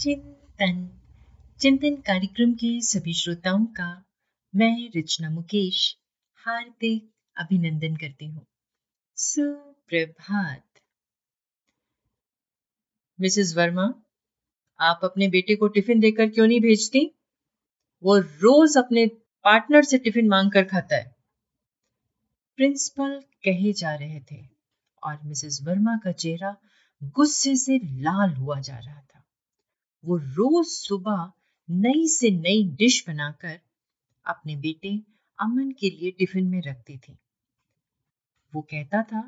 चिंतन। चिंतन कार्यक्रम के सभी श्रोताओं का मैं रचना मुकेश हार्दिक अभिनंदन करती हूँ। सुप्रभात। मिसेस वर्मा, आप अपने बेटे को टिफ़िन देकर क्यों नहीं भेजती? वो रोज अपने पार्टनर से टिफ़िन मांग कर खाता है। प्रिंसिपल कहे जा रहे थे और मिसेस वर्मा का चेहरा गुस्से से लाल हुआ जा रहा था। वो रोज सुबह नई से नई डिश बनाकर अपने बेटे अमन के लिए टिफ़िन में रखती थी। वो कहता था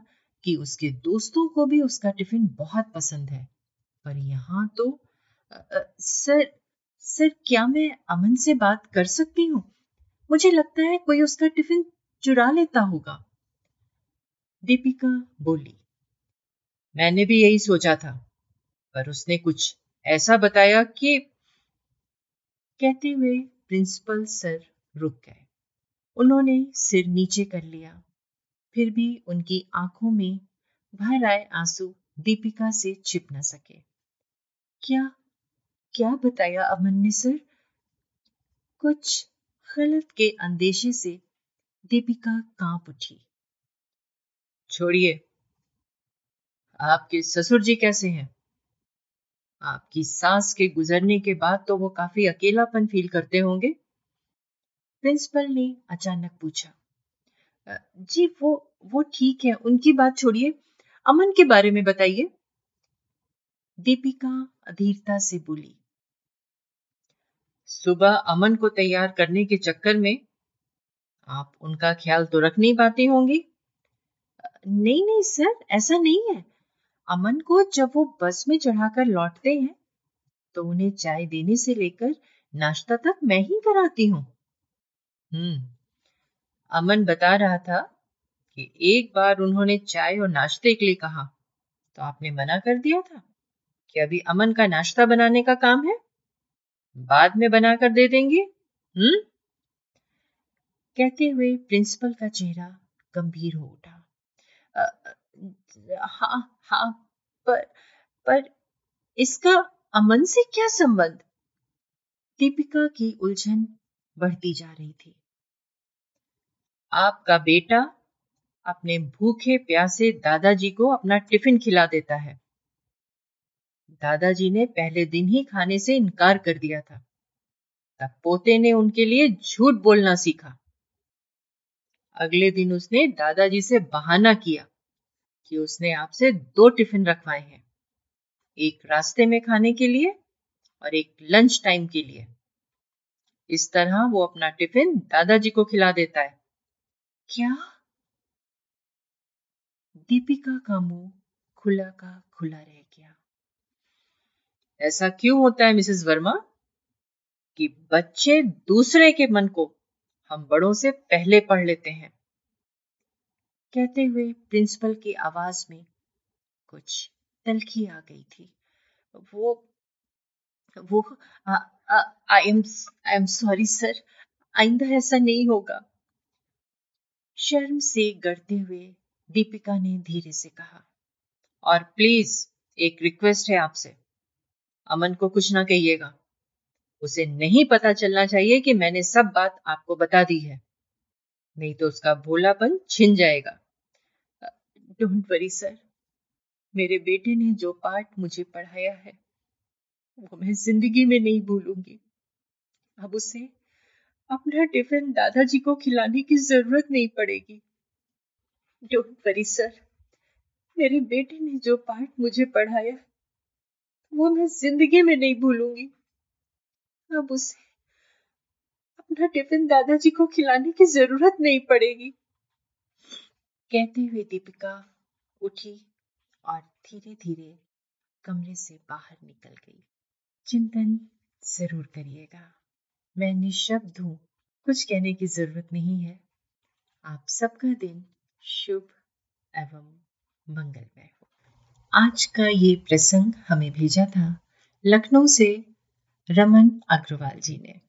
कि उसके दोस्तों को भी उसका टिफ़िन बहुत पसंद है पर यहाँ तो आ, आ, सर सर क्या मैं अमन से बात कर सकती हूँ? मुझे लगता है कोई उसका टिफ़िन चुरा लेता होगा। दीपिका बोली मैंने भी यही सोचा था पर उसने कुछ ऐसा बताया कि कहते हुए प्रिंसिपल सर रुक गए। उन्होंने सिर नीचे कर लिया। फिर भी उनकी आँखों में भर आए आँसू दीपिका से छिप न सके। क्या क्या बताया अमन ने सर? कुछ गलत के अंदेशे से दीपिका काँप उठी। छोड़िए, आपके ससुर जी कैसे हैं? आपकी सास के गुजरने के बाद तो वो काफ़ी अकेलापन फील करते होंगे? प्रिंसिपल ने अचानक पूछा जी वो वो ठीक है, उनकी बात छोड़िए। अमन के बारे में बताइए. दीपिका अधीरता से बोली, सुबह अमन को तैयार करने के चक्कर में आप उनका ख्याल तो रख नहीं पाती होंगी? नहीं नहीं सर, ऐसा नहीं है। अमन को जब वो बस में चढ़ाकर लौटते हैं तो उन्हें चाय देने से लेकर नाश्ता तक मैं ही कराती हूँ। हम्म अमन बता रहा था कि एक बार उन्होंने चाय और नाश्ते के लिए कहा तो आपने मना कर दिया था कि अभी अमन का नाश्ता बनाने का काम है? बाद में बनाकर दे देंगे। हम्म? कहते हुए प्रिंसिपल का चेहरा गंभीर हो उठा। हाँ हाँ पर पर इसका अमन से क्या संबंध? दीपिका की उलझन बढ़ती जा रही थी। आपका बेटा अपने भूखे प्यासे दादाजी को अपना टिफ़िन खिला देता है। दादाजी ने पहले दिन ही खाने से इनकार कर दिया था। तब पोते ने उनके लिए झूठ बोलना सीखा। अगले दिन उसने दादाजी से बहाना किया। कि उसने आपसे दो टिफ़िन रखवाए हैं। एक रास्ते में खाने के लिए और एक लंच टाइम के लिए। इस तरह वो अपना टिफ़िन दादाजी को खिला देता है। क्या? दीपिका का मुँह खुला का खुला रह गया। ऐसा क्यों होता है, मिसेस वर्मा? कि बच्चे दूसरे के मन को हम बड़ों से पहले पढ़ लेते हैं। कहते हुए प्रिंसिपल की आवाज़ में कुछ तलखी आ गई थी। वो वो I am I am sorry sir आइंदा ऐसा नहीं होगा। शर्म से गड़ते हुए दीपिका ने धीरे से कहा, और प्लीज़ एक रिक्वेस्ट है आपसे। अमन को कुछ ना कहिएगा। उसे नहीं पता चलना चाहिए कि मैंने सब बात आपको बता दी है। नहीं तो उसका भोलापन छिन जाएगा। Don't worry sir. मेरे बेटे ने जो पाठ मुझे पढ़ाया है, वो मैं ज़िंदगी में नहीं भूलूँगी। अब उसे अपना टिफ़िन दादाजी को खिलाने की ज़रूरत नहीं पड़ेगी। Don't worry sir. मेरे बेटे ने जो पाठ मुझे पढ़ाया, वो मैं ज़िंदगी में नहीं भूलूँगी। अब उसे अपना टिफ़िन दादाजी को खिलाने की ज़रूरत नहीं पड़ेगी। कहते हुए दीपिका उठी और धीरे धीरे कमरे से बाहर निकल गई। चिंतन ज़रूर करिएगा। मैं निशब्द हूँ, कुछ कहने की ज़रूरत नहीं है। आप सबका दिन शुभ एवं मंगलमय हो। आज का ये प्रसंग हमें भेजा था लखनऊ से रमन अग्रवाल जी ने।